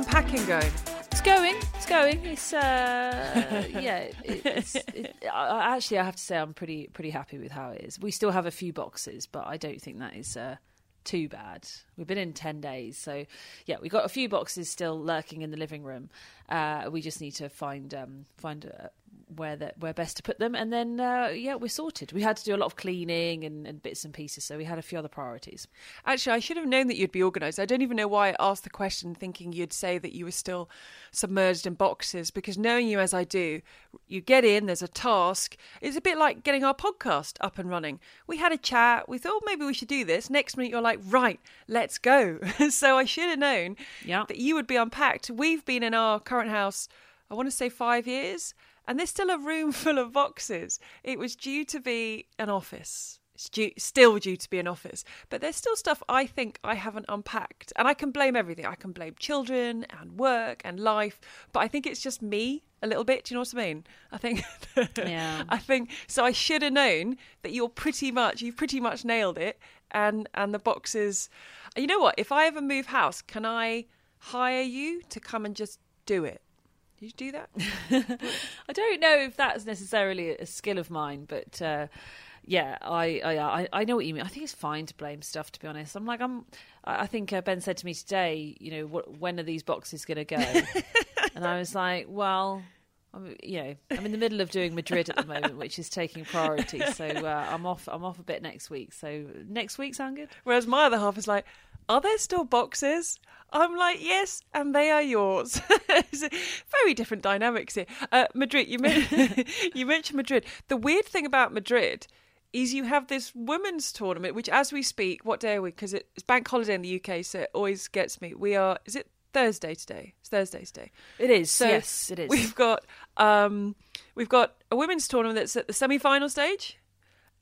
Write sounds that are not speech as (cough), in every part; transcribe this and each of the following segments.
unpacking going? It's going. It's going. It's uh, (laughs) yeah. It, it's it, I, actually, I have to say, I'm pretty pretty happy with how it is. We still have a few boxes, but I don't think that is uh, too bad. We've been in ten days, so yeah, we've got a few boxes still lurking in the living room. Uh, we just need to find um, find uh, where that where best to put them, and then uh, yeah, we're sorted. We had to do a lot of cleaning and, and, bits and pieces, so we had a few other priorities. Actually, I should have known that you'd be organised. I don't even know why I asked the question, thinking you'd say that you were still submerged in boxes, because knowing you as I do, you get in, there's a task. It's a bit like getting our podcast up and running. We had a chat, we thought maybe we should do this. Next minute, you're like, right, let's go. (laughs) so I should have known yeah. that you would be unpacked. We've been in our current house. I want to say five years and there's still a room (laughs) full of boxes. It was due to be an office. It's due, still due to be an office, but there's still stuff I think I haven't unpacked, and I can blame everything. I can blame children and work and life, but I think it's just me a little bit. Do you know what I mean? I think, (laughs) yeah. I think so. I should have known that you're pretty much, you've pretty much nailed it, and and the boxes. You know what? If I ever move house, can I hire you to come and just do it? Did you do that? (laughs) I don't know if that's necessarily a skill of mine, but uh, yeah, I, I I know what you mean. I think it's fine to blame stuff. To be honest, I'm like I'm. I think uh, Ben said to me today, you know, what, when are these boxes going to go? (laughs) and I was like, well. I'm, you know, I'm in the middle of doing Madrid at the moment, which is taking priority. So uh, I'm off. I'm off a bit next week. So next week sound good. Whereas my other half is like, are there still boxes? I'm like, yes, and they are yours. (laughs) very different dynamics here. Uh, Madrid, you, (laughs) (laughs) you mentioned Madrid. The weird thing about Madrid is you have this women's tournament, which as we speak, what day are we? Because it's bank holiday in the UK, so it always gets me. We are, is it Thursday today? It's Thursday today. It is. So yes, it is. We've got um, we've got a women's tournament that's at the semi-final stage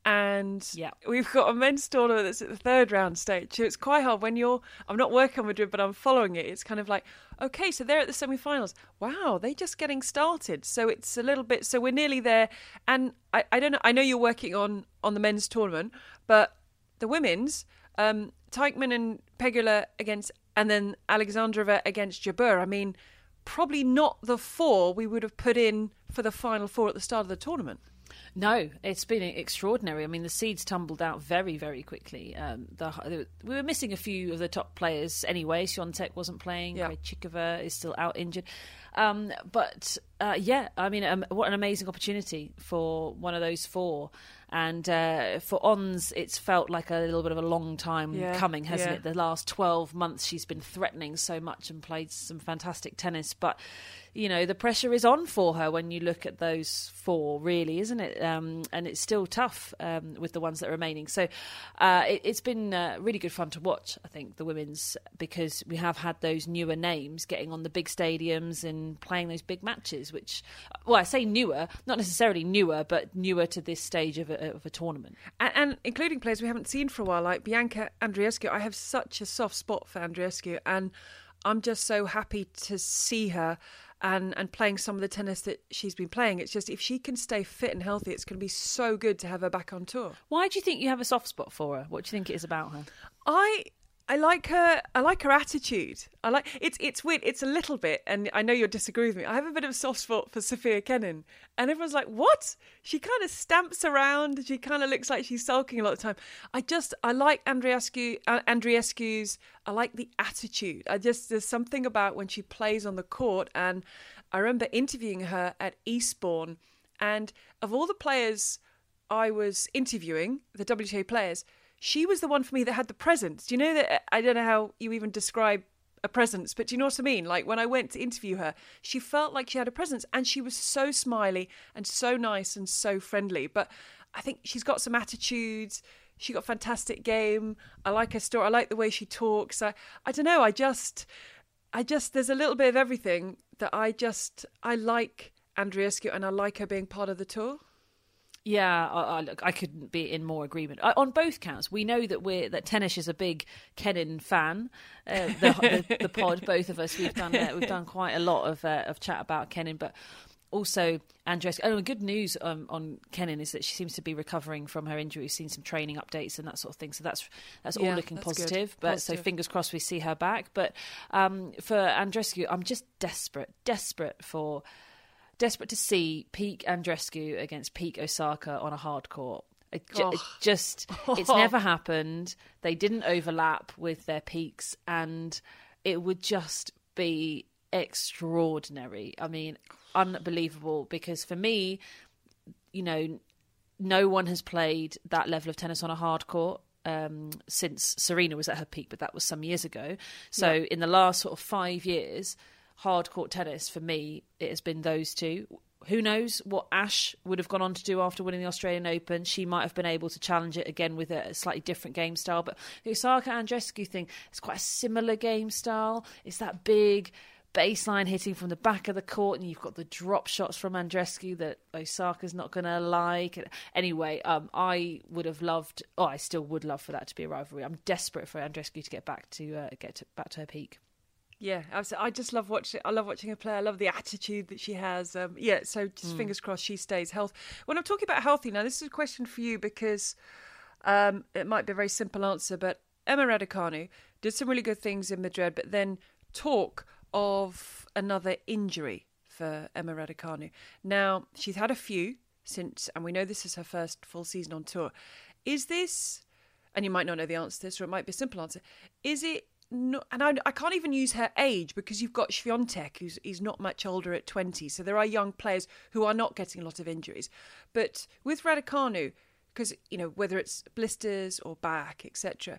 and yeah. we've got a men's tournament that's at the third round stage. So it's quite hard when you're. I'm not working on Madrid, but I'm following it. It's kind of like, okay, so they're at the semi-finals. Wow, they're just getting started. So it's a little bit. So we're nearly there. And I, I don't know. I know you're working on on the men's tournament, but the women's, um, Teichmann and Pegula against, and then Alexandrova against Jabeur. I mean, probably not the four we would have put in for the final four at the start of the tournament. No, it's been extraordinary. I mean, the seeds tumbled out very, very quickly. Um, the, we were missing a few of the top players anyway. Swiatek wasn't playing. Yeah. Krejcikova is still out injured. Um, but uh, yeah, I mean, um, what an amazing opportunity for one of those four. And uh, for Ons, it's felt like a little bit of a long time yeah, coming, hasn't yeah. it? The last 12 months, she's been threatening so much and played some fantastic tennis. But, you know, the pressure is on for her when you look at those four, really, isn't it? Um, and it's still tough um, with the ones that are remaining. So uh, it, has been uh, really good fun to watch, I think, the women's, because we have had those newer names getting on the big stadiums and playing those big matches, which, well, I say newer, not necessarily newer, but newer to this stage of a, of a tournament. And, and, including players we haven't seen for a while, like Bianca Andreescu. I have such a soft spot for Andreescu, and I'm just so happy to see her and and playing some of the tennis that she's been playing. It's just if she can stay fit and healthy, it's going to be so good to have her back on tour. Why do you think you have a soft spot for her? What do you think it is about her? I I like her. I like her attitude. I like it's it's weird. It's a little bit, and I know you'll disagree with me. I have a bit of a soft spot for Sofia Kenin, and everyone's like, "What?" She kind of stamps around. She kind of looks like she's sulking a lot of the time. I just I like Andreescu. Uh, Andreescu's. I like the attitude. I just there's something about when she plays on the court, and I remember interviewing her at Eastbourne, and of all the players I was interviewing, the WTA players she was the one for me that had the presence. Do you know that? Uh, I don't know how you even describe a presence, but do you know what I mean? Like when I went to interview her, she felt like she had a presence and she was so smiley and so nice and so friendly. But I think she's got some attitudes. She got fantastic game. I like her story. I like the way she talks. I, I don't know. I just, I just, there's a little bit of everything that I just, I like Andreescu and I like her being part of the tour. Yeah, I, I, I, couldn't be in more agreement I, on both counts. We know that we're that Tennis is a big Kenin fan. Uh, the, the, the, pod, (laughs) both of us, we've done uh, we've done quite a lot of uh, of chat about Kenin, but also, Andres. Oh, good news um, on Kenin is that she seems to be recovering from her injury. We've seen some training updates and that sort of thing. So that's that's all Yeah, looking that's positive. But Positive. so fingers crossed we see her back. But um, for Andreescu, I'm just desperate, desperate for, desperate to see peak Andreescu against peak Osaka on a hard court. It, ju- Oh. it just, it's (laughs) never happened. They didn't overlap with their peaks, and it would just be extraordinary. I mean, unbelievable. Because for me, you know, no one has played that level of tennis on a hard court um, since Serena was at her peak, but that was some years ago. So in the last sort of five years, hard court tennis for me, it has been those two. Who knows what Ash would have gone on to do after winning the Australian Open? She might have been able to challenge it again with a slightly different game style. But the Osaka Andreescu thing, it's quite a similar game style. It's that big baseline hitting from the back of the court, and you've got the drop shots from Andreescu that Osaka's not going to like. Anyway, um, I would have loved, oh, I still would love for that to be a rivalry. I'm desperate for Andreescu to get back to uh, get to, back to her peak. Yeah. I just love watching. I love watching her play. I love the attitude that she has. Um, yeah, so just fingers crossed she stays healthy. When I'm talking about healthy now, this is a question for you because um, it might be a very simple answer, but Emma Raducanu did some really good things in Madrid, but then talk of another injury for Emma Raducanu. Now she's had a few since, and we know this is her first full season on tour. Is this? And you might not know the answer to this, or it might be a simple answer. Is it no, and I, I can't even use her age because you've got Swiatek, who's he's not much older at 20. So there are young players who are not getting a lot of injuries. But with Raducanu, because, you know, whether it's blisters or back, etc.,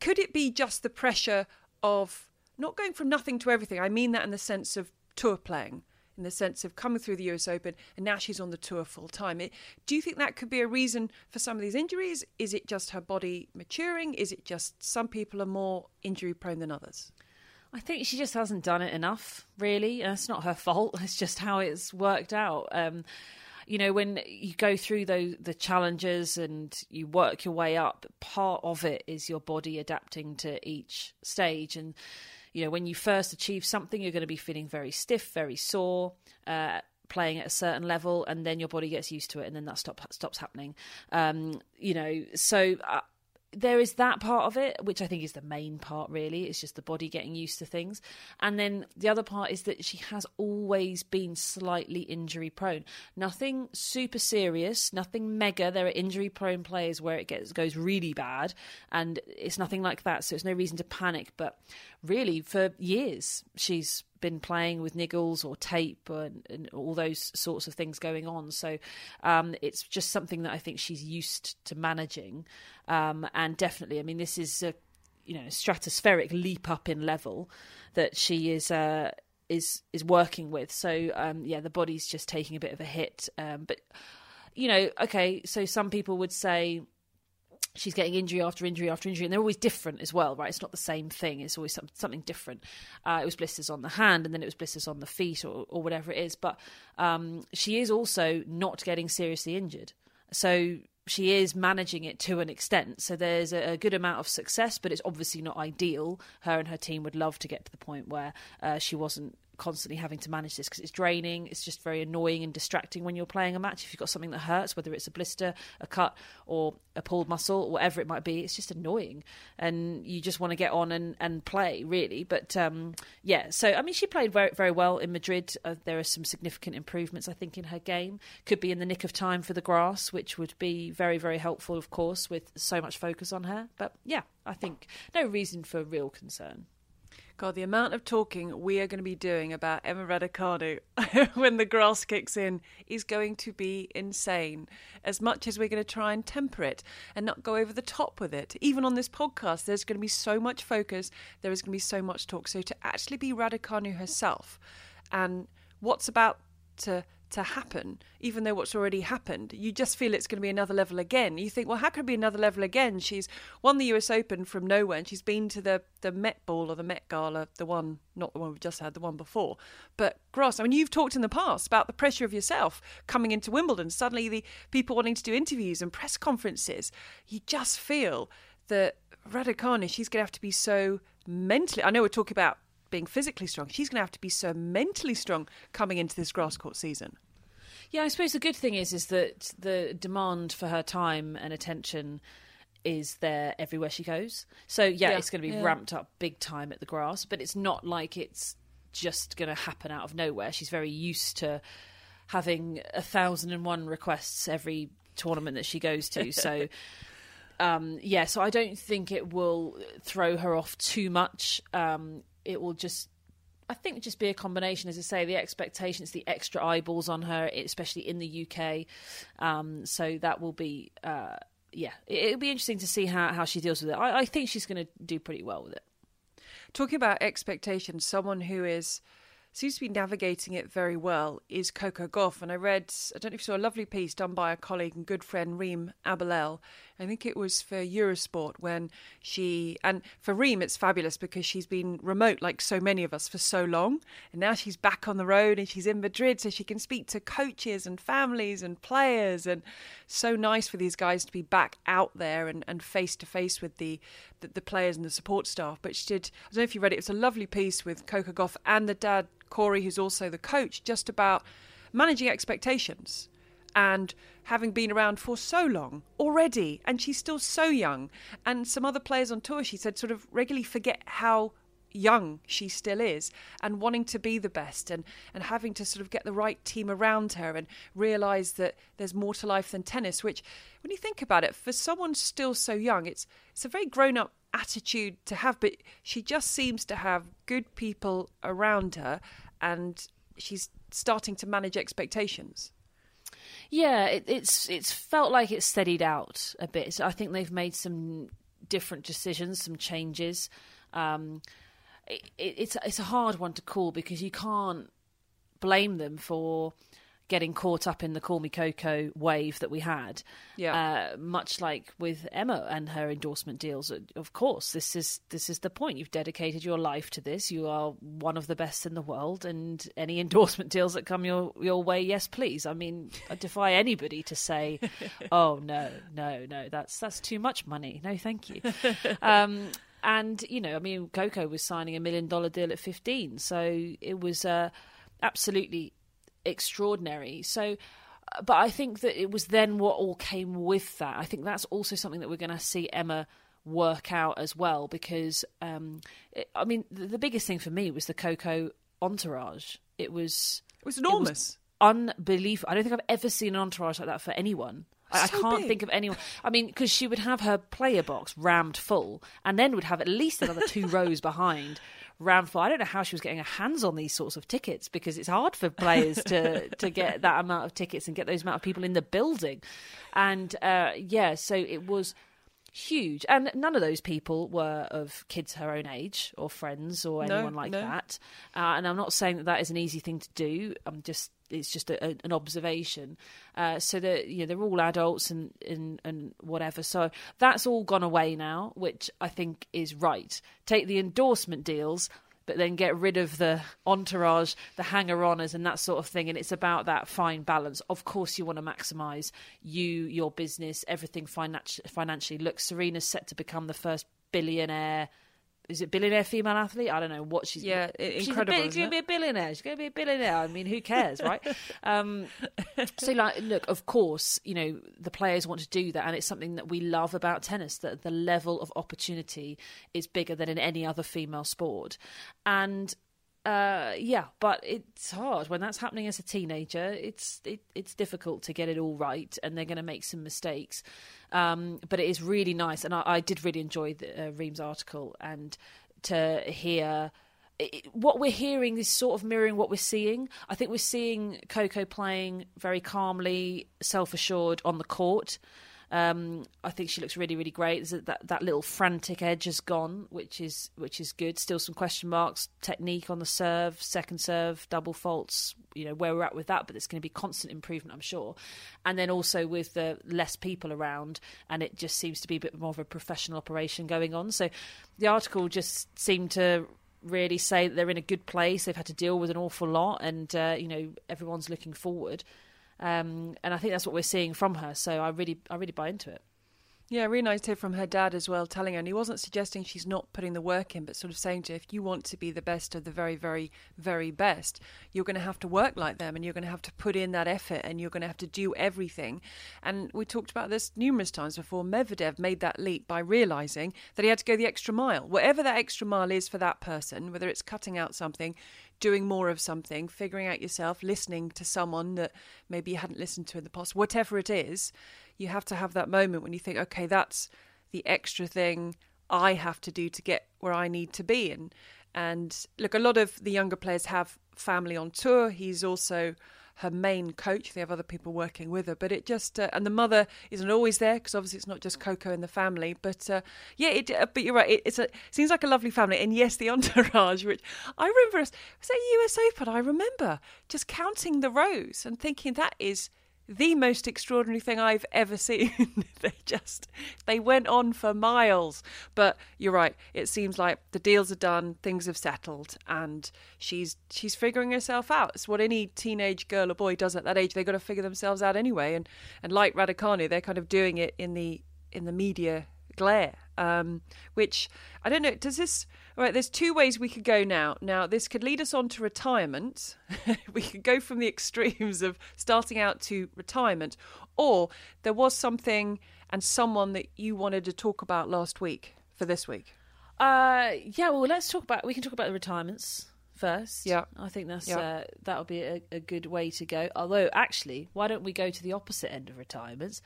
could it be just the pressure of not going from nothing to everything? I mean that in the sense of tour playing, in the sense of coming through the US Open and now she's on the tour full time. Do you think that could be a reason for some of these injuries? Is it just her body maturing? Is it just some people are more injury prone than others? I think she just hasn't done it enough, really. And it's not her fault. (laughs) It's just how it's worked out. Um, you know, when you go through those the challenges and you work your way up, part of it is your body adapting to each stage. And you know, when you first achieve something, you're going to be feeling very stiff, very sore. Uh, playing at a certain level and then your body gets used to it and then that stop, stops happening um, you know so uh, there is that part of it, which I think is the main part, really. It's just the body getting used to things. And then the other part is that she has always been slightly injury prone. Nothing super serious, nothing mega. There are injury prone players where it gets goes really bad, and it's nothing like that. So it's no reason to panic. But really, for years, she's been playing with niggles or tape and, and all those sorts of things going on. So um, it's just something that I think she's used to managing. Um, and definitely, I mean, this is a you know stratospheric leap up in level that she is. Uh, is is working with so um yeah the body's just taking a bit of a hit um but you know okay so some people would say she's getting injury after injury after injury, and they're always different as well, right? It's not the same thing. It's always some, something different. Uh, it was blisters on the hand, and then it was blisters on the feet, or, or whatever it is. But um, she is also not getting seriously injured, so she is managing it to an extent. So there's a, a good amount of success, but it's obviously not ideal. Her and her team would love to get to the point where uh, she wasn't constantly having to manage this because it's draining. It's just very annoying and distracting when you're playing a match. If you've got something that hurts, whether it's a blister, a cut, or a pulled muscle, or whatever it might be, it's just annoying. And you just want to get on and, and play, really. But um, yeah, so I mean, she played very, very well in Madrid. Uh, there are some significant improvements, I think, in her game. Could be in the nick of time for the grass, which would be very, very helpful, of course, with so much focus on her. But yeah, I think no reason for real concern. God, the amount of talking we are going to be doing about Emma Raducanu (laughs) when the grass kicks in is going to be insane. As much as we're going to try and temper it and not go over the top with it, even on this podcast, there's going to be so much focus, there is going to be so much talk. So to actually be Raducanu herself and what's about to to happen, even though what's already happened, you just feel it's going to be another level again. You think, well, how could it be another level again? She's won the US Open from nowhere, and she's been to the the Met Ball or the Met Gala, the one, not the one we've just had, the one before. But Gross, I mean, you've talked in the past about the pressure of yourself coming into Wimbledon. Suddenly, the people wanting to do interviews and press conferences. You just feel that Raducanu, she's going to have to be so mentally. I know we're talking about being physically strong, she's going to have to be so mentally strong coming into this grass court season. Yeah, I suppose the good thing is is that the demand for her time and attention is there everywhere she goes. So yeah, Yeah. it's going to be Yeah. ramped up big time at the grass, but it's not like it's just going to happen out of nowhere. She's very used to having a thousand and one requests every tournament that she goes to. So (laughs) um, yeah, so I don't think it will throw her off too much. Um, it will just, I think, just be a combination, as I say, the expectations, the extra eyeballs on her, especially in the UK. Um, so that will be, uh, yeah, it, it'll be interesting to see how, how she deals with it. I, I think she's going to do pretty well with it. Talking about expectations, someone who is seems to be navigating it very well is Coco Gauff. And I read, I don't know if you saw a lovely piece done by a colleague and good friend Reem Abulleil. I think it was for Eurosport when she, and for Reem, it's fabulous because she's been remote like so many of us for so long. And now she's back on the road and she's in Madrid so she can speak to coaches and families and players. And so nice for these guys to be back out there and face to face with the, the, the players and the support staff. But she did, I don't know if you read it, it's a lovely piece with Coco Gauff and the dad, Corey, who's also the coach, just about managing expectations and having been around for so long already and she's still so young and some other players on tour she said sort of regularly forget how young she still is and wanting to be the best and and having to sort of get the right team around her and realize that there's more to life than tennis which when you think about it for someone still so young it's it's a very grown up attitude to have but she just seems to have good people around her and she's starting to manage expectations Yeah, it, it's it's felt like it's steadied out a bit. I think they've made some different decisions, some changes. Um, it, it, it's it's a hard one to call because you can't blame them for getting caught up in the "Call Me Coco" wave that we had. Yeah. Uh, much like with Emma and her endorsement deals. Of course, this is this is the point. You've dedicated your life to this. You are one of the best in the world, and any (laughs) endorsement deals that come your your way, yes, please. I mean, I defy anybody to say, (laughs) "Oh no, no, no, that's that's too much money. No, thank you." um, and you know, I mean, Coco was signing a million dollar deal at fifteen, so it was uh, absolutely extraordinary. So, uh, but I think that it was then what all came with that. I think that's also something that we're going to see Emma work out as well because um, it, I mean the, the biggest thing for me was the Coco entourage. It was it was enormous unbelievable. I don't think I've ever seen an entourage like that for anyone. I, I can't big. think of anyone. I mean, because she would have her player box rammed full, and then would have at least another two (laughs) rows behind rammed full. I don't know how she was getting her hands on these sorts of tickets because it's hard for players to to get that amount of tickets and get those amount of people in the building. And uh, yeah, so it was huge. And none of those people were of kids her own age or friends or No, anyone like no. that. Uh, and I'm not saying that that is an easy thing to do. I'm just it's just a, a, an observation. Uh, so that you know they're all adults and, and and whatever. So that's all gone away now, which I think is right. Take the endorsement deals. But then get rid of the entourage, the hanger-oners, and that sort of thing. And it's about that fine balance. Of course, you want to maximise you, your business, everything finan- financially. Look, Serena's set to become the first billionaire. Is it billionaire female athlete? I don't know what she's. Yeah, she's incredible, she's going to be a billionaire. She's going to be a billionaire. I mean, who cares, right? (laughs) um, so, like, look, of course, you know the players want to do that, and it's something that we love about tennis. That the level of opportunity is bigger than in any other female sport, and uh, yeah, but it's hard when that's happening as a teenager. It's it, it's difficult to get it all right, and they're going to make some mistakes. Um, but it is really nice, and I, I did really enjoy the, uh, article and to hear. What we're hearing is sort of mirroring what we're seeing. I think we're seeing Coco playing very calmly, self assured on the court. Um, I think she looks really, really great. That that little frantic edge has gone, which is which is good. Still some question marks. Technique on the serve, second serve, double faults. You know where we're at with that, but it's going to be constant improvement, I'm sure. And then also with the less people around, and it just seems to be a bit more of a professional operation going on. So the article just seemed to really say that they're in a good place. They've had to deal with an awful lot, and uh, you know everyone's looking forward. Um, and I think that's what we're seeing from her. So I really, I really buy into it. Yeah, really nice to hear from her dad as well, telling her, and he wasn't suggesting she's not putting the work in, but sort of saying to her, if you want to be the best of the very, very, very best, you're going to have to work like them and you're going to have to put in that effort and you're going to have to do everything. And we talked about this numerous times before. Medvedev made that leap by realizing that he had to go the extra mile. Whatever that extra mile is for that person, whether it's cutting out something, doing more of something, figuring out yourself, listening to someone that maybe you hadn't listened to in the past, whatever it is you have to have that moment when you think, okay, that's the extra thing I have to do to get where I need to be. And and look, a lot of the younger players have family on tour. He's also her main coach. They have other people working with her, but it just uh, and the mother isn't always there because obviously it's not just Coco and the family. But uh, yeah, it, uh, but you're right. It, it's a seems like a lovely family, and yes, the (laughs) entourage. Which I remember was at US Open. I remember just counting the rows and thinking that is the most extraordinary thing I've ever seen. (laughs) they just they went on for miles. But you're right. It seems like the deals are done, things have settled, and she's she's figuring herself out. It's what any teenage girl or boy does at that age. They've got to figure themselves out anyway. And and like Raducanu, they're kind of doing it in the in the media glare. Um, which I don't know. Does this? All right, there's two ways we could go now. Now, this could lead us on to retirement. (laughs) we could go from the extremes of starting out to retirement, or there was something and someone that you wanted to talk about last week for this week. Uh, yeah. Well, let's talk about. We can talk about the retirements first. Yeah, I think that's yeah. uh, that'll be a, a good way to go. Although, actually, why don't we go to the opposite end of retirements?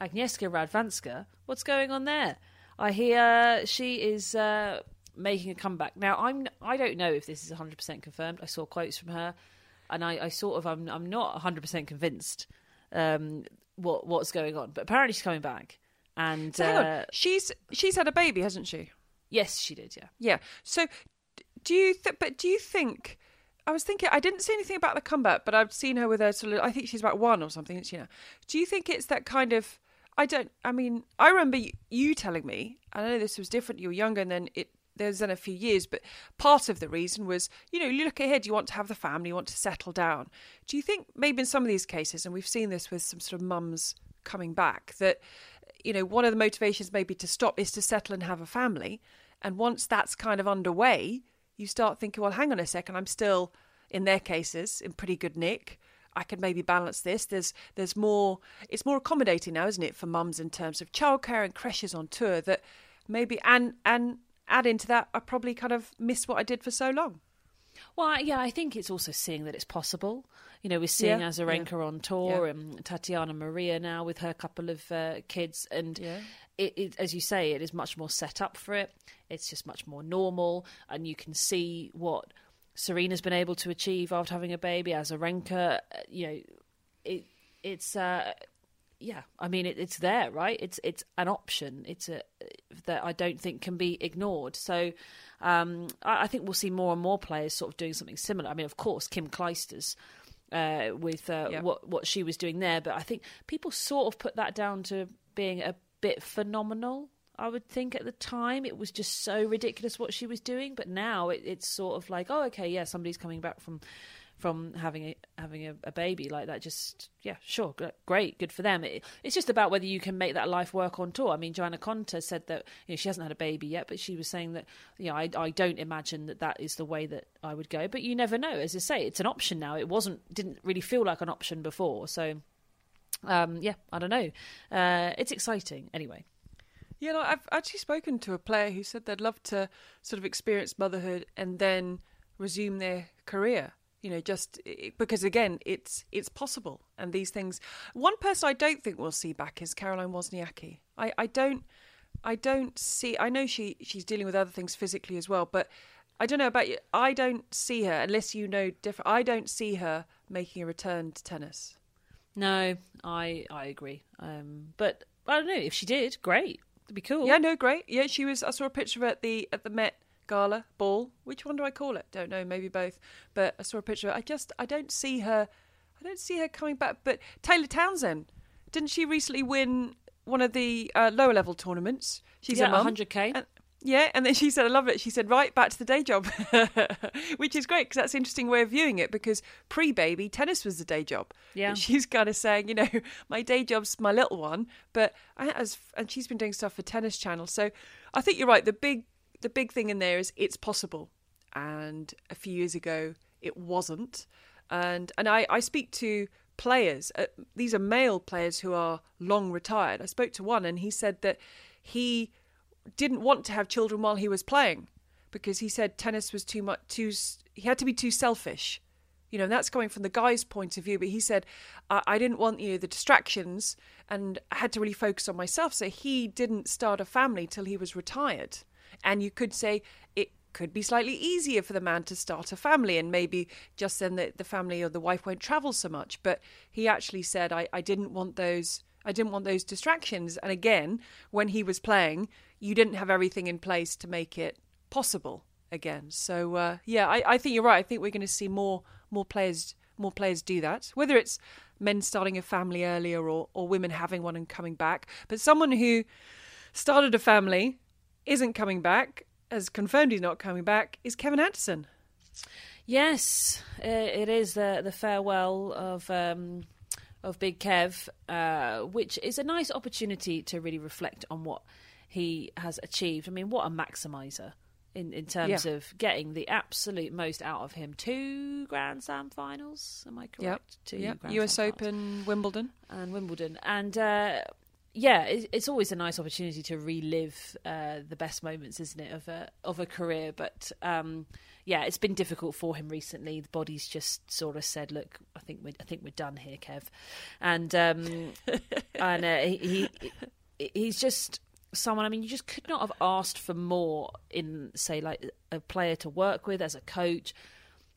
Agnieszka Radwanska. What's going on there? I hear she is uh, making a comeback. Now, I'm I don't know if this is 100 percent confirmed. I saw quotes from her, and I, I sort of I'm I'm not 100 percent convinced um, what what's going on. But apparently she's coming back, and so uh, she's she's had a baby, hasn't she? Yes, she did. Yeah. Yeah. So, do you? Th- but do you think? I was thinking. I didn't see anything about the comeback, but I've seen her with her sort of. I think she's about one or something. You know. Do you think it's that kind of? I don't. I mean, I remember you telling me. I know this was different. You were younger, and then it. there's then a few years, but part of the reason was, you know, you look ahead. You want to have the family. You want to settle down. Do you think maybe in some of these cases, and we've seen this with some sort of mums coming back, that you know one of the motivations maybe to stop is to settle and have a family, and once that's kind of underway, you start thinking, well, hang on a second, I'm still in their cases in pretty good nick. I could maybe balance this. There's there's more. It's more accommodating now, isn't it, for mums in terms of childcare and creches on tour. That maybe and and add into that, I probably kind of miss what I did for so long. Well, yeah, I think it's also seeing that it's possible. You know, we're seeing Yeah, Azarenka yeah. on tour Yeah. and Tatiana Maria now with her couple of uh, kids, and Yeah. it, it, as you say, it is much more set up for it. It's just much more normal, and you can see what Serena's been able to achieve after having a baby. Azarenka, uh, you know, it it's. Uh, yeah, I mean it, it's there, right? It's it's an option. It's a that I don't think can be ignored. So um, I, I think we'll see more and more players sort of doing something similar. I mean, of course, Kim Clijsters uh, with uh, Yeah. what what she was doing there, but I think people sort of put that down to being a bit phenomenal. I would think at the time it was just so ridiculous what she was doing, but now it, it's sort of like, oh, okay, yeah, somebody's coming back from from having a having a, a baby like that. Just yeah, sure, great, good for them. It, it's just about whether you can make that life work on tour. I mean, Johanna Konta said that you know she hasn't had a baby yet, but she was saying that you know I I don't imagine that that is the way that I would go. But you never know. As I say, it's an option now. It wasn't didn't really feel like an option before. So um, yeah, I don't know. Uh, it's exciting anyway. Yeah, no, I've actually spoken to a player who said they'd love to sort of experience motherhood and then resume their career. You know, just because again, it's it's possible, and these things. One person I don't think we'll see back is Caroline Wozniacki. I, I don't I don't see. I know she she's dealing with other things physically as well, but I don't know about you. I don't see her unless you know different. I don't see her making a return to tennis. No, I I agree. Um, but I don't know if she did. Great, it'd be cool. Yeah, no, great. Yeah, she was. I saw a picture of her at the at the Met Gala ball. Which one do I call it? Don't know. Maybe both. But I saw a picture. Of her. I just I don't see her. I don't see her coming back. But Taylor Townsend, didn't she recently win one of the uh, lower level tournaments? She's yeah, a mum. 100k. And, Yeah, and then she said, I love it. She said, right, back to the day job, (laughs) which is great because that's an interesting way of viewing it because pre baby, tennis was the day job. Yeah. She's kind of saying, you know, (laughs) my day job's my little one, but I as and she's been doing stuff for Tennis Channel. So I think you're right. The big the big thing in there is it's possible. And a few years ago, it wasn't. And and I, I speak to players. Uh, these are male players who are long retired. I spoke to one, and he said that he didn't want to have children while he was playing because he said tennis was too much too he had to be too selfish. You know that's coming from the guy's point of view but he said I, I didn't want you know, the distractions and I had to really focus on myself. So he didn't start a family till he was retired. And you could say it could be slightly easier for the man to start a family and maybe just then the, the family or the wife won't travel so much. But he actually said I, I didn't want those I didn't want those distractions. And again, when he was playing, you didn't have everything in place to make it possible again. So uh, yeah, I, I think you're right. I think we're going to see more more players more players do that. Whether it's men starting a family earlier or or women having one and coming back, but someone who started a family isn't coming back, as confirmed he's not coming back, is Kevin Anderson. Yes, it is the the farewell of um, of Big Kev, uh, which is a nice opportunity to really reflect on what he has achieved. I mean, what a maximizer in, in terms Yeah. of getting the absolute most out of him. Two Grand Slam finals, am I correct? Yep. Two Yep. US Slam finals. Open, Wimbledon. and Wimbledon, and uh, yeah, it, it's always a nice opportunity to relive uh, the best moments, isn't it, of a of a career? But um, yeah, it's been difficult for him recently. The body's just sort of said, "Look, I think we're I think we're done here, Kev," and um, (laughs) and uh, he, he he's just someone. I mean, you just could not have asked for more in, say, like a player to work with as a coach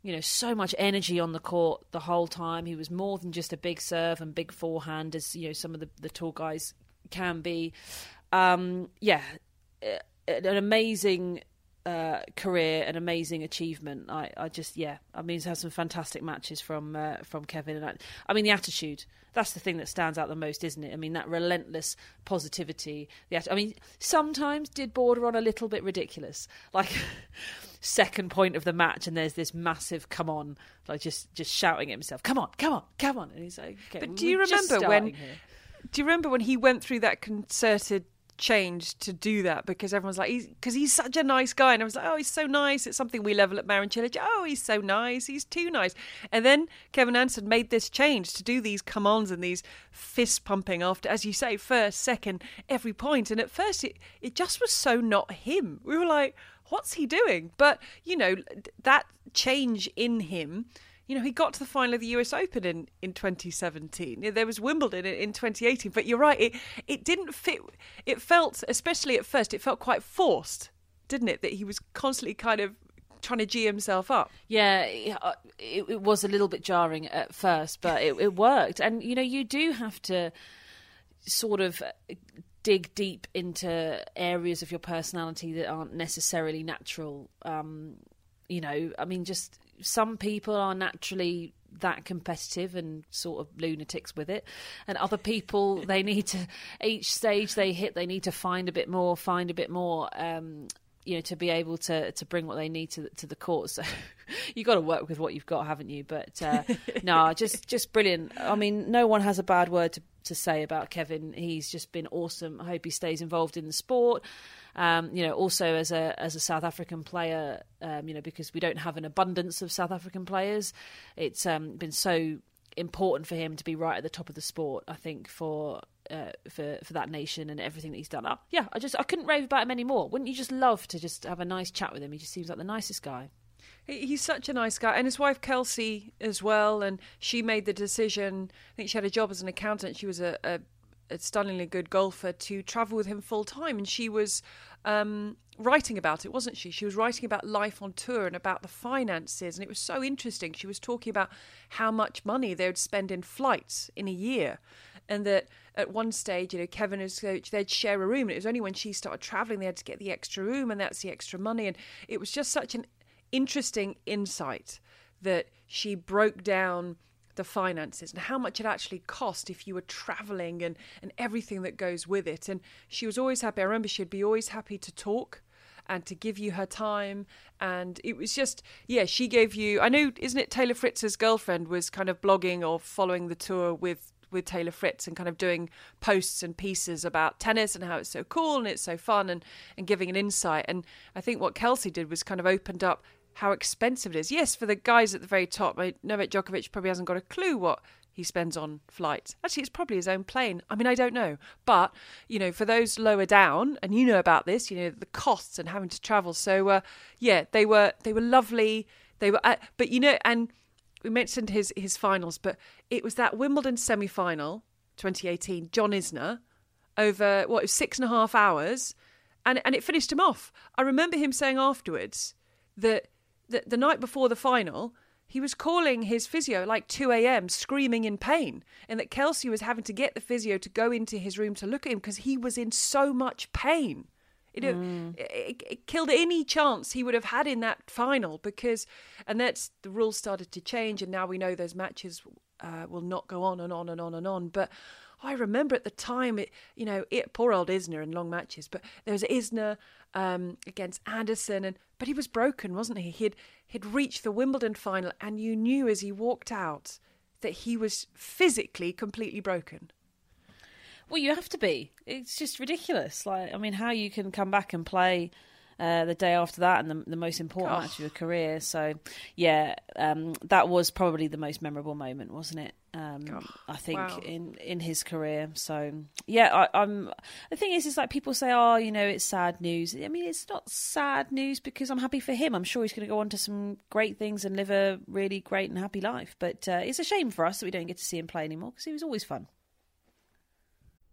you know, so much energy on the court the whole time. He was more than just a big serve and big forehand, as you know, some of the, the tall guys can be. Um, yeah, an amazing uh, career, an amazing achievement. I, I just, yeah, I mean, he's had some fantastic matches from uh, from Kevin, and I, I mean, the attitude. That's the thing that stands out the most, isn't it? I mean, that relentless positivity. The, atti- I mean, sometimes did border on a little bit ridiculous, like. (laughs) second point of the match and there's this massive come on like just just shouting at himself come on come on come on and he's like okay, But do you remember when- here. Do you remember when he went through that concerted change to do that? Because everyone's like, he's because he's such a nice guy, and I was like, oh, he's so nice. It's something we level at Marin Cilic. Oh, he's so nice. He's too nice. And then Kevin Anderson made this change to do these come-ons and these fist pumping after, as you say, first, second, every point. And at first, it it just was so not him. We were like, what's he doing? But you know, that change in him you know, he got to the final of the US Open in, in 2017. Yeah, There was Wimbledon in, in 2018. But you're right, it, it didn't fit. It felt, especially at first, it felt quite forced, didn't it? That he was constantly kind of trying to G himself up. Yeah, it, uh, it, it was a little bit jarring at first, but it, it worked. And you know, you do have to sort of dig deep into areas of your personality that aren't necessarily natural. Um, you know, I mean, just some people are naturally that competitive and sort of lunatics with it and other people (laughs) they need to each stage they hit they need to find a bit more find a bit more um you know to be able to to bring what they need to to the court. (laughs) So you got to work with what you've got haven't you? But uh (laughs) no just just brilliant. I mean no one has a bad word to to say about Kevin. He's just been awesome. I hope he stays involved in the sport um, you know, also as a as a South African player, um, you know, because we don't have an abundance of South African players, it's um, been so important for him to be right at the top of the sport. I think for uh, for for that nation and everything that he's done. Uh, yeah, I just I couldn't rave about him anymore. Wouldn't you just love to just have a nice chat with him? He just seems like the nicest guy. He's such a nice guy, and his wife Kelsey as well. And she made the decision. I think she had a job as an accountant. She was a, a, a stunningly good golfer to travel with him full time, and she was um, writing about it, wasn't she? She was writing about life on tour and about the finances, and it was so interesting. She was talking about how much money they would spend in flights in a year, and that at one stage, you know, Kevin and his coach they'd share a room, and it was only when she started traveling they had to get the extra room, and that's the extra money, and it was just such an interesting insight that she broke down the finances and how much it actually cost if you were traveling and, and everything that goes with it. And she was always happy. I remember she'd be always happy to talk and to give you her time. And it was just, yeah, she gave you. I know, isn't it? Taylor Fritz's girlfriend was kind of blogging or following the tour with with Taylor Fritz and kind of doing posts and pieces about tennis and how it's so cool and it's so fun and, and giving an insight. And I think what Kelsey did was kind of opened up how expensive it is. Yes, for the guys at the very top, Novak Djokovic probably hasn't got a clue what he spends on flights. Actually, it's probably his own plane. I mean, I don't know. But, you know, for those lower down, and you know about this, you know, the costs and having to travel. So, uh, yeah, they were they were lovely. They were, uh, but you know, and we mentioned his his finals, but it was that Wimbledon semi final, 2018, John Isner, over what was six and a half hours, and and it finished him off. I remember him saying afterwards that the, the night before the final, he was calling his physio like 2 a.m., screaming in pain, and that Kelsey was having to get the physio to go into his room to look at him because he was in so much pain. You know, mm. it, it, killed any chance he would have had in that final because, and that's the rules started to change, and now we know those matches uh, will not go on and on and on and on. But I remember at the time, it you know, it, poor old Isner in long matches, but there was Isner um, against Anderson, and but he was broken, wasn't he? He'd he'd reached the Wimbledon final, and you knew as he walked out that he was physically completely broken. Well, you have to be. It's just ridiculous. Like, I mean, how you can come back and play uh, the day after that and the, the most important oh. match of your career. So, yeah, um, that was probably the most memorable moment, wasn't it? Um, oh, I think wow. in in his career. So, yeah, I, am The thing is, is like people say, oh, you know, it's sad news. I mean, it's not sad news because I'm happy for him. I'm sure he's going to go on to some great things and live a really great and happy life. But uh, it's a shame for us that we don't get to see him play anymore because he was always fun.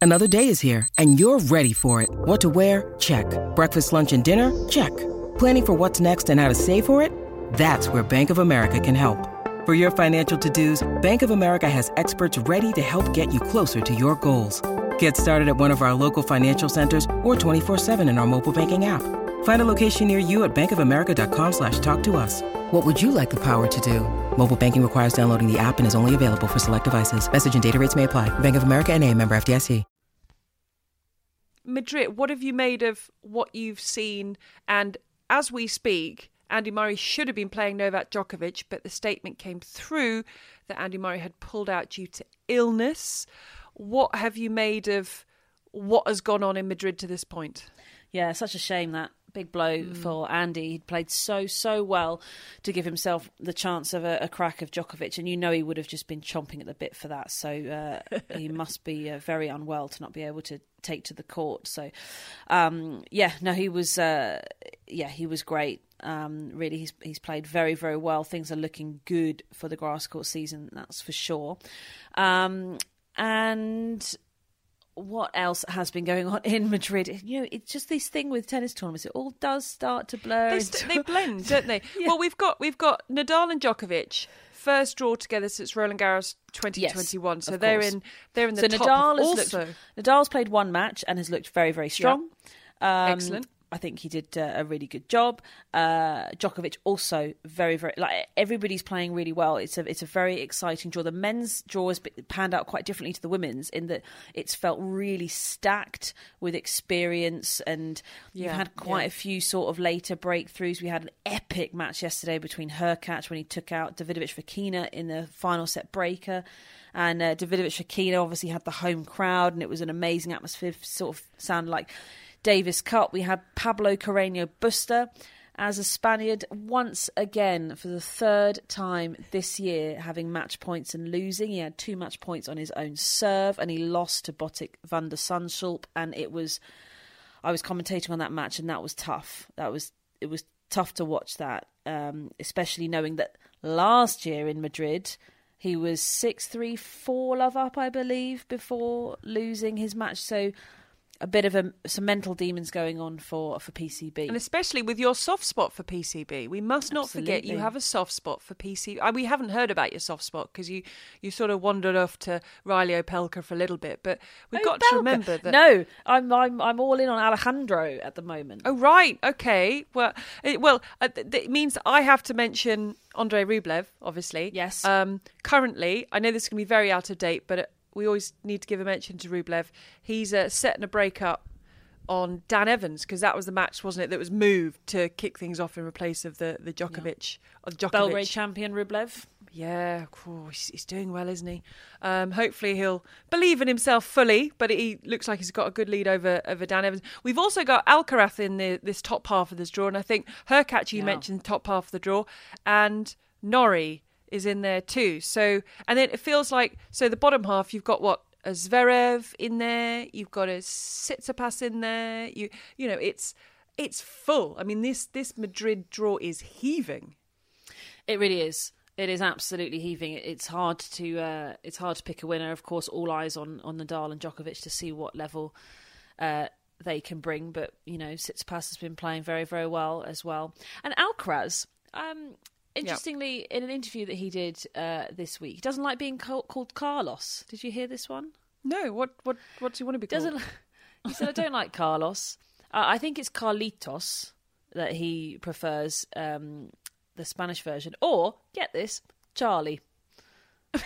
Another day is here, and you're ready for it. What to wear? Check. Breakfast, lunch, and dinner? Check. Planning for what's next and how to save for it? That's where Bank of America can help. For your financial to-dos, Bank of America has experts ready to help get you closer to your goals. Get started at one of our local financial centers or 24-7 in our mobile banking app. Find a location near you at bankofamerica.com slash talk to us. What would you like the power to do? Mobile banking requires downloading the app and is only available for select devices. Message and data rates may apply. Bank of America and a member FDIC. Madrid, what have you made of what you've seen? And as we speak, Andy Murray should have been playing Novak Djokovic, but the statement came through that Andy Murray had pulled out due to illness. What have you made of what has gone on in Madrid to this point? Yeah, such a shame that big blow mm. for Andy. He'd played so so well to give himself the chance of a, a, crack of Djokovic, and you know he would have just been chomping at the bit for that. So uh, he (laughs) must be uh, very unwell to not be able to take to the court. So um, yeah, no, he was uh, yeah he was great. Um, really, he's he's played very very well. Things are looking good for the grass court season, that's for sure. Um, and what else has been going on (laughs) in Madrid? You know, it's just this thing with tennis tournaments. It all does start to blur. They, st- they blend, (laughs) don't they? yeah. Well, we've got we've got Nadal and Djokovic first draw together since Roland Garros 2021. Yes, so they're in they're in the so top. Nadal also. Looked, Nadal's played one match and has looked very very strong. Yeah. Um, Excellent. I think he did uh, a really good job. Uh, Djokovic also very, very like everybody's playing really well. It's a it's a very exciting draw. The men's draw has panned out quite differently to the women's in that it's felt really stacked with experience, and yeah, you've had quite yeah. a few sort of later breakthroughs. We had an epic match yesterday between Hurkacz when he took out Davidovich Fokina in the final set breaker. And uh, Davidovich Fokina obviously had the home crowd, and it was an amazing atmosphere. Sort of sounded like Davis Cup, we had Pablo Carreño Busta as a Spaniard once again for the third time this year having match points and losing. He had two match points on his own serve and he lost to Botic van der Zandschulp and it was I was commentating on that match and that was tough. That was it was tough to watch that, um, especially knowing that last year in Madrid he was six three four love up, I believe, before losing his match. So a bit of a, some mental demons going on for, for PCB. And especially with your soft spot for PCB. We must not Absolutely. forget you have a soft spot for PCB. Uh, we haven't heard about your soft spot because you, you sort of wandered off to Reilly Opelka for a little bit. But we've got to remember that. No, I'm, I'm, I'm all in on Alejandro at the moment. Oh, right. Okay. Well, it, well, uh, it means I have to mention Andrei Rublev, obviously. Yes. Um, currently, I know this is going to be very out of date, but we always need to give a mention to Rublev. He's uh, setting a break up on Dan Evans because that was the match, wasn't it? That was moved to kick things off in place of the the Djokovic the Djokovic. Belgrade champion Rublev. Yeah, oh, he's, he's doing well, isn't he? Um, hopefully he'll believe in himself fully, but he looks like he's got a good lead over over Dan Evans. We've also got Alcaraz in the, this top half of this draw, and I think Hurkacz you Yeah. mentioned top half of the draw, and Norrie is in there too. So and then it feels like so the bottom half you've got what a Zverev in there, you've got a Tsitsipas in there. You you know it's it's full. I mean this this Madrid draw is heaving. It really is. It is absolutely heaving. It's hard to uh, it's hard to pick a winner. Of course, all eyes on on Nadal and Djokovic to see what level uh, they can bring. But you know, Tsitsipas has been playing very very well as well. And Alcaraz, um, interestingly, in an interview that he did uh, this week, he doesn't like being called, called Carlos. Did you hear this one? No, what what what do you want to be called? Doesn't (laughs) he said I don't like Carlos. Uh, I think it's Carlitos that he prefers um, the Spanish version, or get this, Charlie. (laughs)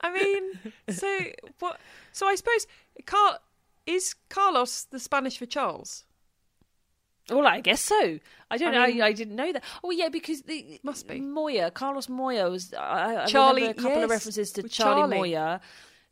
I mean, so what? So I suppose Car is Carlos the Spanish for Charles? Well, I guess so. I don't I know. mean- I didn't know that. Oh, yeah, because the Must be. Moya, Carlos Moya was. I, I Charlie, a couple of references to Charlie, Charlie. Moya.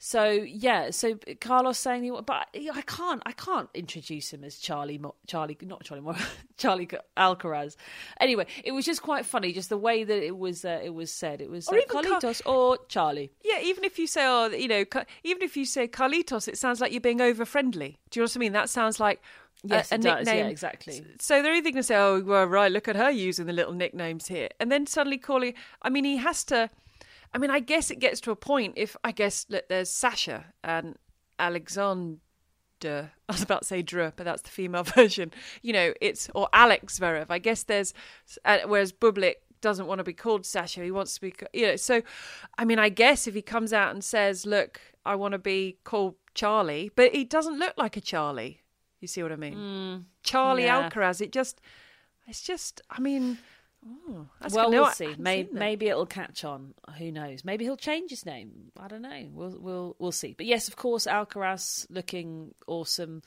So yeah, so Carlos saying, he, but I can't, I can't introduce him as Charlie, Mo, Charlie, not Charlie Moya, (laughs) Charlie Alcaraz. Anyway, it was just quite funny, just the way that it was, uh, it was said. It was Or uh, even Car- or Charlie. Yeah, even if you say, oh, you know, even if you say Carlitos, it sounds like you're being over friendly. Do you know what I mean? That sounds like Yes, a, it does. Yeah, nickname. exactly. So they're either going to say, oh, well, right, look at her using the little nicknames here, and then suddenly calling. I mean, he has to. I mean, I guess it gets to a point if I guess look, there's Sasha and Alexander. (laughs) I was about to say Dre, but that's the female (laughs) version. You know, it's or Alex Zverev. I guess there's uh, whereas Bublik doesn't want to be called Sasha. He wants to be, you know. So, I mean, I guess if he comes out and says, "Look, I want to be called Charlie," but he doesn't look like a Charlie. You see what I mean? Mm. Charlie yeah. Alcaraz. It just, it's just. I mean, oh, that's well, we'll see. Maybe, maybe it'll catch on. Who knows? Maybe he'll change his name. I don't know. We'll we'll we'll see. But yes, of course, Alcaraz looking awesome,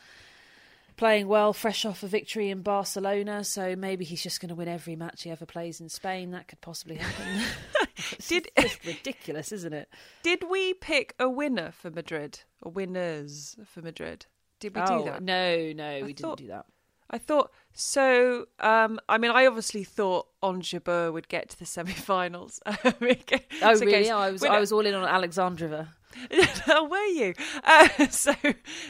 playing well, fresh off a victory in Barcelona. So maybe he's just going to win every match he ever plays in Spain. That could possibly happen. (laughs) It's Did- just ridiculous, isn't it? Did we pick a winner for Madrid or winners for Madrid? Did we oh do that? no, no, we thought- didn't do that. I thought so. Um, I mean, I obviously thought Ons Jabeur would get to the (laughs) semi-finals. (laughs) Oh really? case- I was I was all in on Alexandrova. (laughs) were you? Uh, so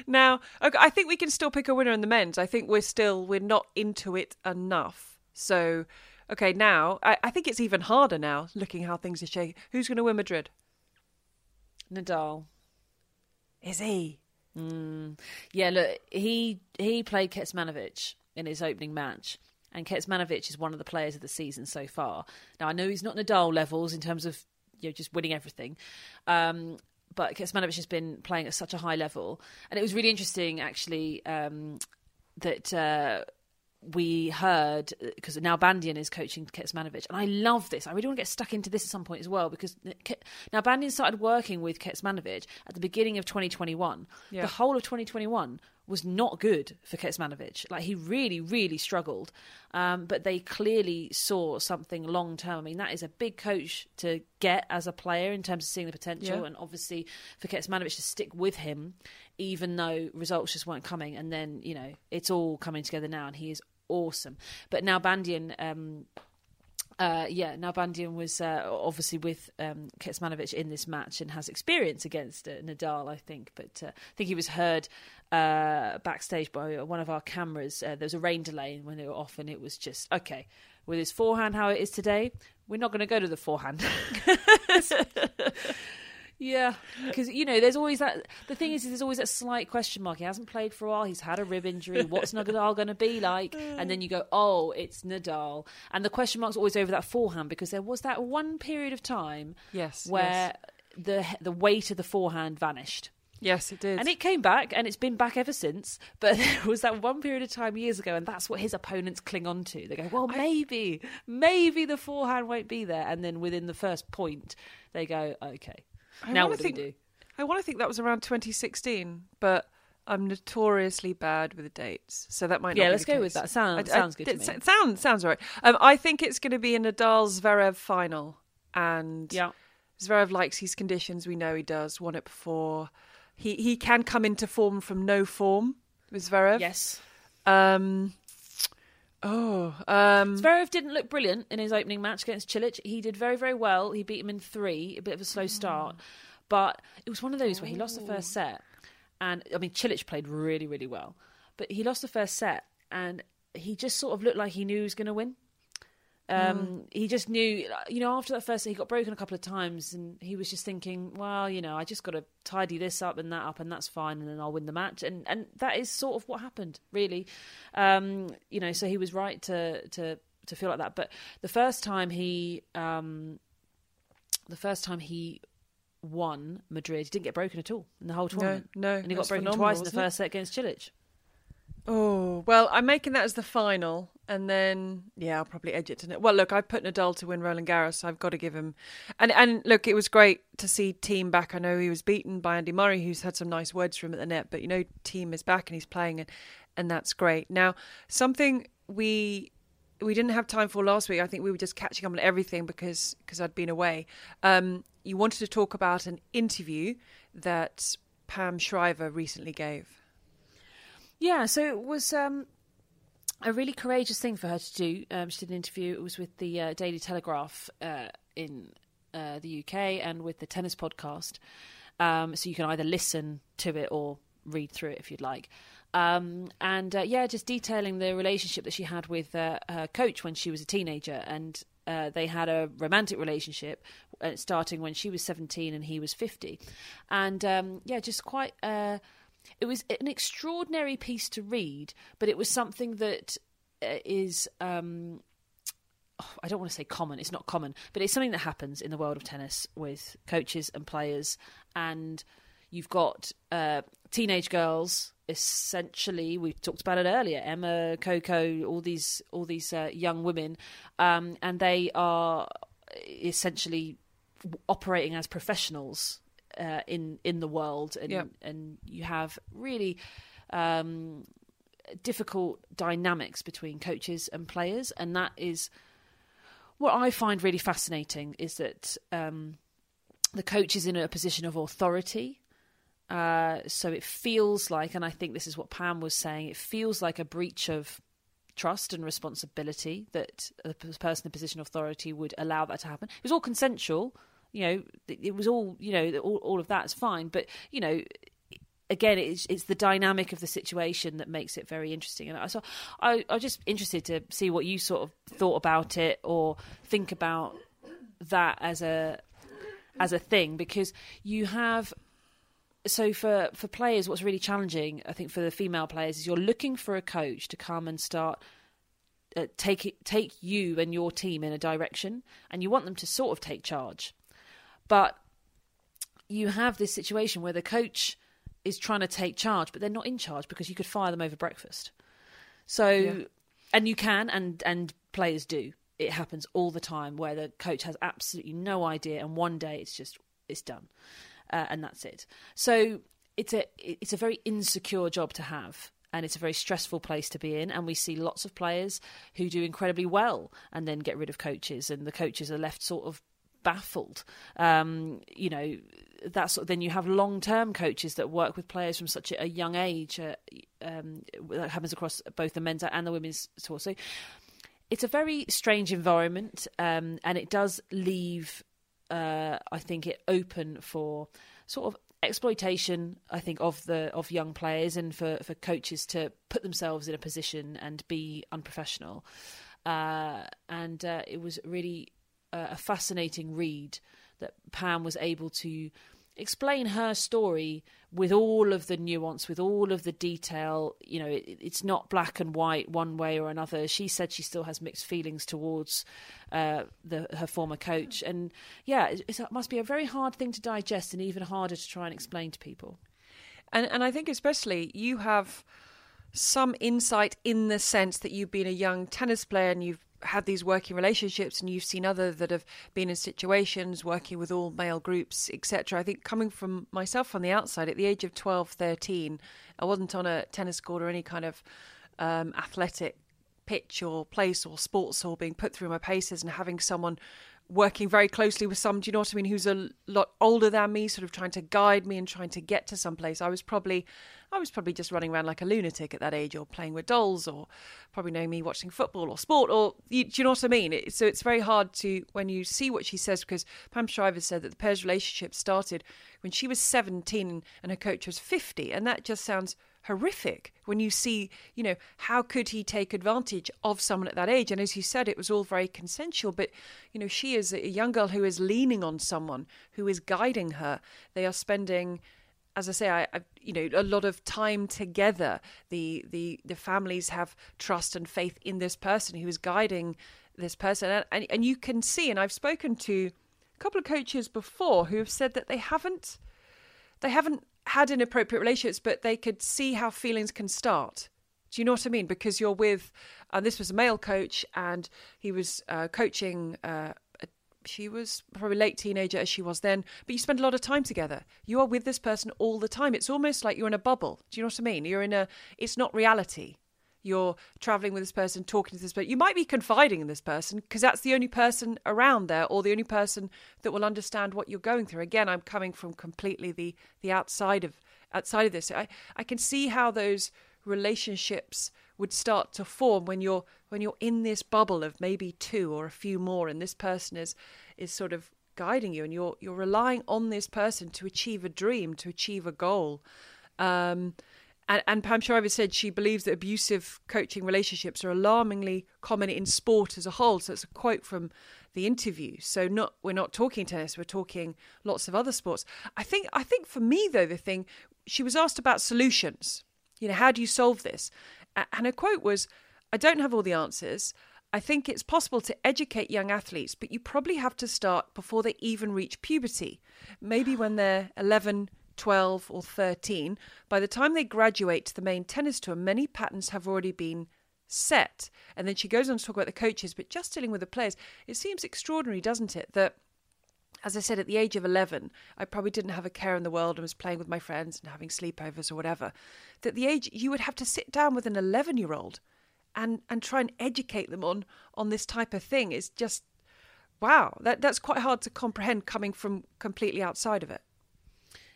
now, okay, I think we can still pick a winner in the men's. I think we're still we're not into it enough. So, okay, now I, I think it's even harder now. Looking how things are shaking. Who's going to win Madrid? Nadal. Is he? Yeah, look, he he played Kecmanovic in his opening match, and Kecmanovic is one of the players of the season so far. Now, I know he's not Nadal levels in terms of you know just winning everything, um, but Kecmanovic has been playing at such a high level, and it was really interesting actually um, that. Uh, we heard because Nalbandian is coaching Kecmanovic, and I love this. I really want to get stuck into this at some point as well because Nalbandian started working with Kecmanovic at the beginning of 2021. Yeah. The whole of 2021 was not good for Kecmanovic. Like he really, really struggled. Um, but they clearly saw something long term. I mean, that is a big coach to get as a player in terms of seeing the potential, Yeah. and obviously for Kecmanovic to stick with him, even though results just weren't coming. And then you know it's all coming together now, and he is awesome. But Nalbandian. Um, uh, yeah, was uh, obviously with um, in this match and has experience against uh, Nadal, I think. But uh, I think he was heard uh, backstage by one of our cameras. Uh, there was a rain delay when they were off, and it was just okay. With his forehand, how it is today, we're not going to go to the forehand. (laughs) (laughs) Yeah, because you know, there's always that. The thing is, is there's always that slight question mark. He hasn't played for a while. He's had a rib injury. (laughs) What's Nadal going to be like? And then you go, oh, it's Nadal, and the question mark's always over that forehand because there was that one period of time Yes. where the the weight of the forehand vanished. yes, it did. And it came back, and it's been back ever since. But (laughs) there was that one period of time years ago, and that's what his opponents cling on to. They go, well, maybe, maybe the forehand won't be there. And then within the first point, they go, okay, I now what do think, we do? I want to think that was around 2016, but I'm notoriously bad with the dates, so that might. Yeah, be let's go with that. Sound- I- I- sounds good to it me. Sounds sounds right. Um, I think it's going to be in a Nadal Zverev final, and Yeah. Zverev likes his conditions. We know he does. Won it before. He he can come into form from no form with Zverev. Yes. Um. Oh. Um. Zverev didn't look brilliant in his opening match against Cilic. He did very, very well. He beat him in three, a bit of a slow start. But it was one of those where he lost the first set. And, I mean, Cilic played really, really well. But he lost the first set and he just sort of looked like he knew he was going to win. Um, He just knew, you know, after that first, he got broken a couple of times, and he was just thinking, well, you know, I just got to tidy this up and that up, and that's fine, and then I'll win the match. And and that is sort of what happened, really. Um, you know, so he was right to to to feel like that. But the first time he, um, the first time he won Madrid, he didn't get broken at all in the whole tournament. no, and he got broken twice in the wasn't it? first set against Cilic. Oh well, I'm making that as the final, and then yeah, I'll probably edge it to. Well, look, I put Nadal to win Roland Garros, so I've got to give him. And and look, it was great to see Thiem back. I know he was beaten by Andy Murray, who's had some nice words for him at the net, but you know, Thiem is back and he's playing, and and that's great. Now, something we we didn't have time for last week. I think we were just catching up on everything because because I'd been away. Um, you wanted to talk about an interview that Pam Shriver recently gave. Yeah, so it was um, a really courageous thing for her to do. Um, she did an interview. It was with the uh, Daily Telegraph uh, in uh, the UK and with the Tennis Podcast. Um, so you can either listen to it or read through it if you'd like. Um, and uh, yeah, just detailing the relationship that she had with uh, her coach when she was a teenager, and uh, they had a romantic relationship starting when she was seventeen and he was fifty, and um, yeah, just quite. Uh, it was an extraordinary piece to read, but it was something that uh, is. Um, oh, I don't want to say common. It's not common, but it's something that happens in the world of tennis with coaches and players. And you've got uh, teenage girls. Essentially, we talked about it earlier. Emma, Coco, all these, all these uh, young women, um, and they are essentially operating as professionals uh, in in the world, and Yeah. and you have really. Um, difficult dynamics between coaches and players, and that is what I find really fascinating is that um, the coach is in a position of authority. Uh, so it feels like, and I think this is what Pam was saying, it feels like a breach of trust and responsibility that a p- person in a position of authority would allow that to happen. It was all consensual, you know. It, was all, you know, all, all of that's fine. But you know, again, it's it's the dynamic of the situation that makes it very interesting. And I so I I'm just interested to see what you sort of thought about it or think about that as a as a thing because you have so for for players what's really challenging i think for the female players is you're looking for a coach to come and start uh, take it, take you and your team in a direction and you want them to sort of take charge but you have this situation where the coach is trying to take charge but they're not in charge because you could fire them over breakfast. So and you can and and players do. It happens all the time where the coach has absolutely no idea and one day it's just it's done uh, and that's it. So it's a it's a very insecure job to have and it's a very stressful place to be in and we see lots of players who do incredibly well and then get rid of coaches and the coaches are left sort of baffled um, you know that's then you have long-term coaches that work with players from such a, a young age uh, um, that happens across both the men's and the women's tour so it's a very strange environment, um, and it does leave, uh, I think, it open for sort of exploitation. I think of the of young players and for for coaches to put themselves in a position and be unprofessional. Uh, and uh, it was really a fascinating read that Pam was able to explain her story with all of the nuance, with all of the detail. You know, it, it's not black and white one way or another. She said she still has mixed feelings towards uh, the, her former coach, and yeah, it, it must be a very hard thing to digest and even harder to try and explain to people. And and I think especially you have some insight in the sense that you've been a young tennis player and you've had these working relationships and you've seen other that have been in situations working with all male groups etc i think coming from myself on the outside at the age of 12 13 i wasn't on a tennis court or any kind of um, athletic pitch or place or sports or being put through my paces and having someone working very closely with some, do you know what I mean, who's a lot older than me, sort of trying to guide me and trying to get to some place. I was probably I was probably just running around like a lunatic at that age or playing with dolls or probably knowing me watching football or sport or you, do you know what I mean? It, so it's very hard to when you see what she says because Pam Shriver said that the pair's relationship started when she was 17 and her coach was 50 and that just sounds horrific when you see, you know, how could he take advantage of someone at that age? And as you said, it was all very consensual, but, you know, she is a young girl who is leaning on someone who is guiding her. They are spending as I say, I, I, you know a lot of time together. The the the families have trust and faith in this person who is guiding this person, and, and, and you can see. And I've spoken to a couple of coaches before who have said that they haven't they haven't had inappropriate relationships, but they could see how feelings can start. Do you know what I mean? Because you're with, and uh, this was a male coach, and he was uh, coaching. Uh, she was probably late teenager as she was then, but you spend a lot of time together. You are with this person all the time. It's almost like you're in a bubble. Do you know what I mean? You're in a. It's not reality you're traveling with this person, talking to this person. You might be confiding in this person because that's the only person around there or the only person that will understand what you're going through. Again, I'm coming from completely the the outside of outside of this. I, I can see how those relationships would start to form when you're when you're in this bubble of maybe two or a few more and this person is is sort of guiding you and you're you're relying on this person to achieve a dream, to achieve a goal. Um, and, and Pam Shriver said she believes that abusive coaching relationships are alarmingly common in sport as a whole. So it's a quote from the interview. So not we're not talking tennis, we're talking lots of other sports. I think I think for me though the thing she was asked about solutions. You know, how do you solve this? And her quote was, "I don't have all the answers. I think it's possible to educate young athletes, but you probably have to start before they even reach puberty. Maybe when they're 11, 12, or 13, by the time they graduate to the main tennis tour, many patterns have already been set. And then she goes on to talk about the coaches, but just dealing with the players, it seems extraordinary, doesn't it, that as I said, at the age of 11, I probably didn't have a care in the world and was playing with my friends and having sleepovers or whatever. That the age you would have to sit down with an 11 year old and, and try and educate them on, on this type of thing is just, wow, that, that's quite hard to comprehend coming from completely outside of it.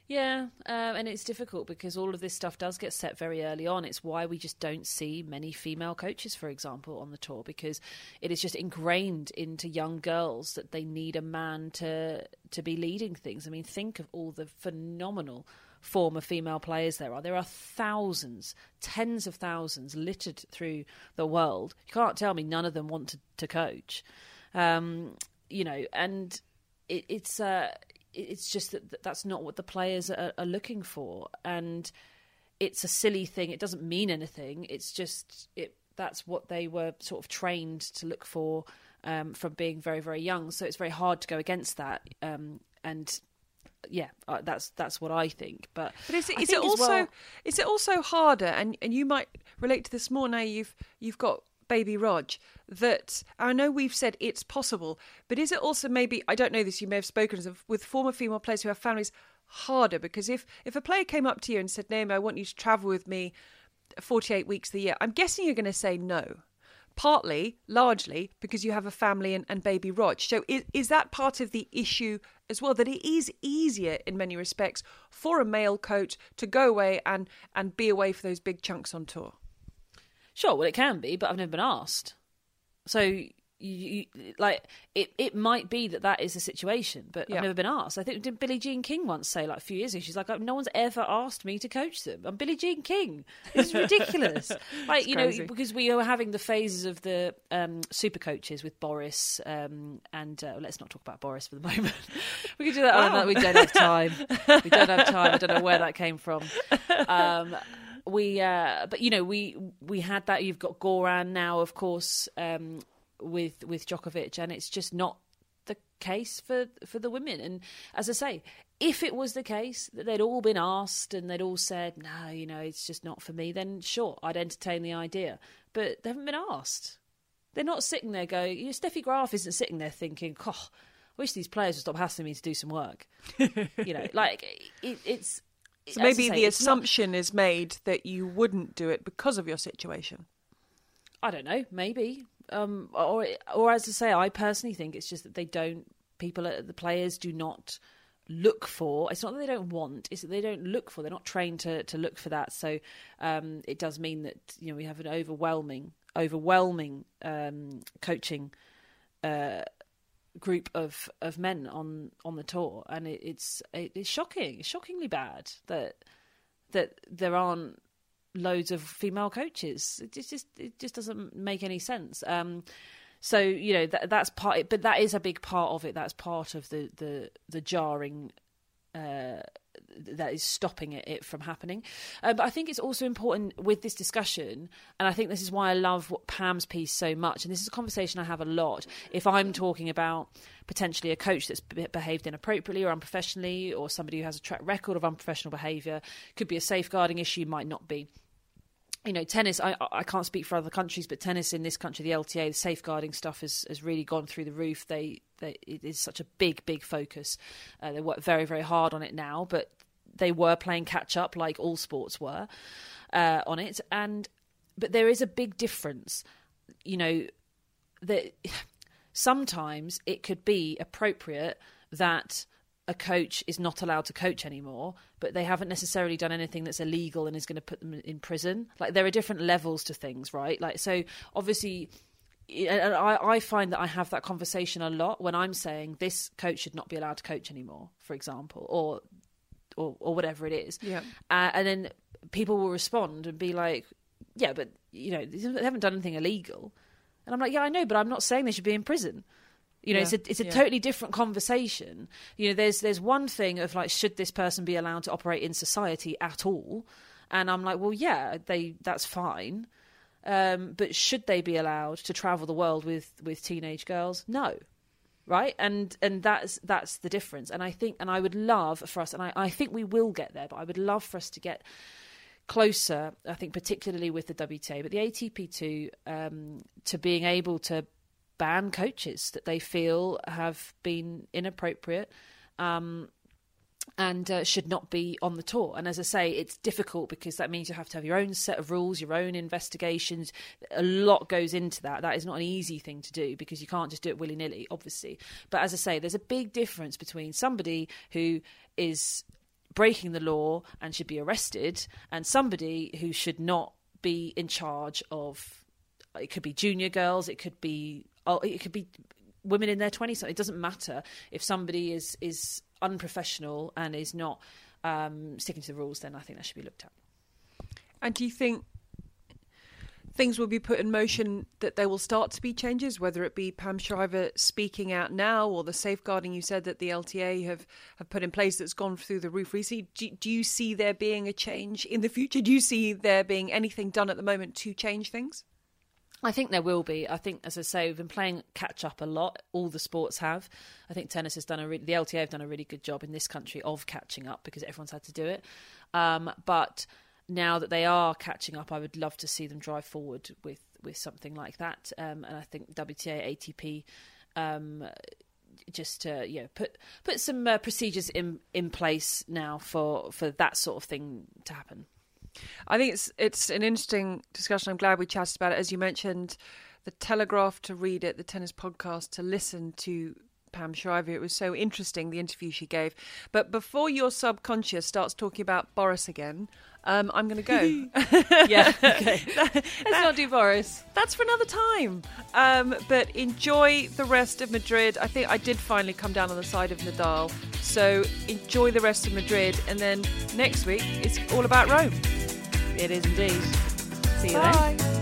Yeah, um, and it's difficult because all of this stuff does get set very early on. It's why we just don't see many female coaches, for example, on the tour because it is just ingrained into young girls that they need a man to to be leading things. I mean, think of all the phenomenal former female players there are. There are thousands, tens of thousands littered through the world. You can't tell me none of them want to, to coach. Um, you know, and it, it's uh, it's just that that's not what the players are, are looking for, and it's a silly thing. It doesn't mean anything. It's just it. That's what they were sort of trained to look for um, from being very very young. So it's very hard to go against that. Um, and yeah, uh, that's that's what I think. But but is it, is it also well, is it also harder? And and you might relate to this more now. You've you've got baby Rog that I know we've said it's possible, but is it also maybe I don't know this you may have spoken with former female players who have families harder? Because if if a player came up to you and said Naomi I want you to travel with me 48 weeks of the year I'm guessing you're going to say no. Partly largely because you have a family and, and baby Rog. So is, is that part of the issue as well that it is easier in many respects for a male coach to go away and and be away for those big chunks on tour Sure, well, it can be, but I've never been asked. So, you, you, like, it, it might be that that is the situation, but yeah. I've never been asked. I think did Billie Jean King once say, like, a few years ago, she's like, no one's ever asked me to coach them. I'm Billie Jean King. It's (laughs) ridiculous. like, it's you crazy. know, because we were having the phases of the um, super coaches with Boris, um, and uh, let's not talk about Boris for the (laughs) moment. we could do that. Wow. we don't have time. We don't have time. I don't know where that came from. (laughs) Um, we uh, but you know we we had that you've got Goran now of course um, with with Djokovic and it's just not the case for for the women and as I say if it was the case that they'd all been asked and they'd all said no you know it's just not for me then sure I'd entertain the idea but they haven't been asked They're not sitting there going. You know, Steffi Graf isn't sitting there thinking, "Oh, I wish these players would stop hassling me to do some work." (laughs) you know, like it, it's. So maybe say, the assumption not, is made that you wouldn't do it because of your situation. I don't know. Maybe, um, or or as I say, I personally think it's just that they don't. People, the players, do not look for. It's not that they don't want; it's that they don't look for. They're not trained to to look for that. So um, it does mean that you know we have an overwhelming, overwhelming um, coaching uh, group of of men on on the tour, and it, it's it, it's shocking, it's shockingly bad that that there aren't loads of female coaches. It just it just doesn't make any sense. Um, so you know that that's part, but that is a big part of it. That's part of the the the jarring. Uh, that is stopping it, it from happening. Uh, but I think it's also important with this discussion, and I think this is why I love what Pam's piece so much. And this is a conversation I have a lot. If I'm talking about potentially a coach that's behaved inappropriately or unprofessionally, or somebody who has a track record of unprofessional behaviour, could be a safeguarding issue, might not be you know, tennis. I I can't speak for other countries, but tennis in this country, the LTA, the safeguarding stuff has has really gone through the roof. They, they it is such a big, big focus. Uh, they work very, very hard on it now, but they were playing catch up like all sports were uh, on it. And but there is a big difference. You know, that (sighs) sometimes it could be appropriate that a coach is not allowed to coach anymore, but they haven't necessarily done anything that's illegal and is going to put them in prison. Like there are different levels to things, right? Like so, obviously, and I, I find that I have that conversation a lot when I'm saying this coach should not be allowed to coach anymore, for example, or or, or whatever it is. Yeah. Uh, and then people will respond and be like, "Yeah, but you know, they haven't done anything illegal." And I'm like, "Yeah, I know, but I'm not saying they should be in prison." You know, yeah, it's a it's a yeah. totally different conversation. You know, there's there's one thing of like, should this person be allowed to operate in society at all? And I'm like, well, yeah, they that's fine. Um, but should they be allowed to travel the world with with teenage girls? No, right? And and that's that's the difference. And I think, and I would love for us, and I, I think we will get there. But I would love for us to get closer. I think particularly with the WTA, but the ATP too, um, to being able to ban coaches that they feel have been inappropriate um, and uh, should not be on the tour. And as I say, it's difficult because that means you have to have your own set of rules, your own investigations. A lot goes into that. That is not an easy thing to do because you can't just do it willy nilly, obviously. But as I say, there's a big difference between somebody who is breaking the law and should be arrested and somebody who should not be in charge of it could be junior girls, it could be oh, it could be women in their 20s. It doesn't matter if somebody is is unprofessional and is not um, sticking to the rules. Then I think that should be looked at. And do you think things will be put in motion that there will start to be changes, whether it be Pam Shriver speaking out now or the safeguarding you said that the LTA have, have put in place that's gone through the roof recently? Do, do you see there being a change in the future? Do you see there being anything done at the moment to change things? I think there will be. I think, as I say, we've been playing catch up a lot. All the sports have. I think tennis has done a re- the LTA have done a really good job in this country of catching up because everyone's had to do it. Um, but now that they are catching up, I would love to see them drive forward with with something like that. Um, and I think WTA, ATP. Um, just to you know put put some uh, procedures in in place now for for that sort of thing to happen. I think it's it's an interesting discussion. I'm glad we chatted about it. As you mentioned, the Telegraph to read it, the tennis podcast to listen to Pam Shriver. It was so interesting the interview she gave. But before your subconscious starts talking about Boris again, um, I'm going to go. (laughs) (laughs) yeah, okay. Let's not do Boris. That's for another time. Um, but enjoy the rest of Madrid. I think I did finally come down on the side of Nadal. So enjoy the rest of Madrid. And then next week, it's all about Rome. It is indeed. See you Bye. then.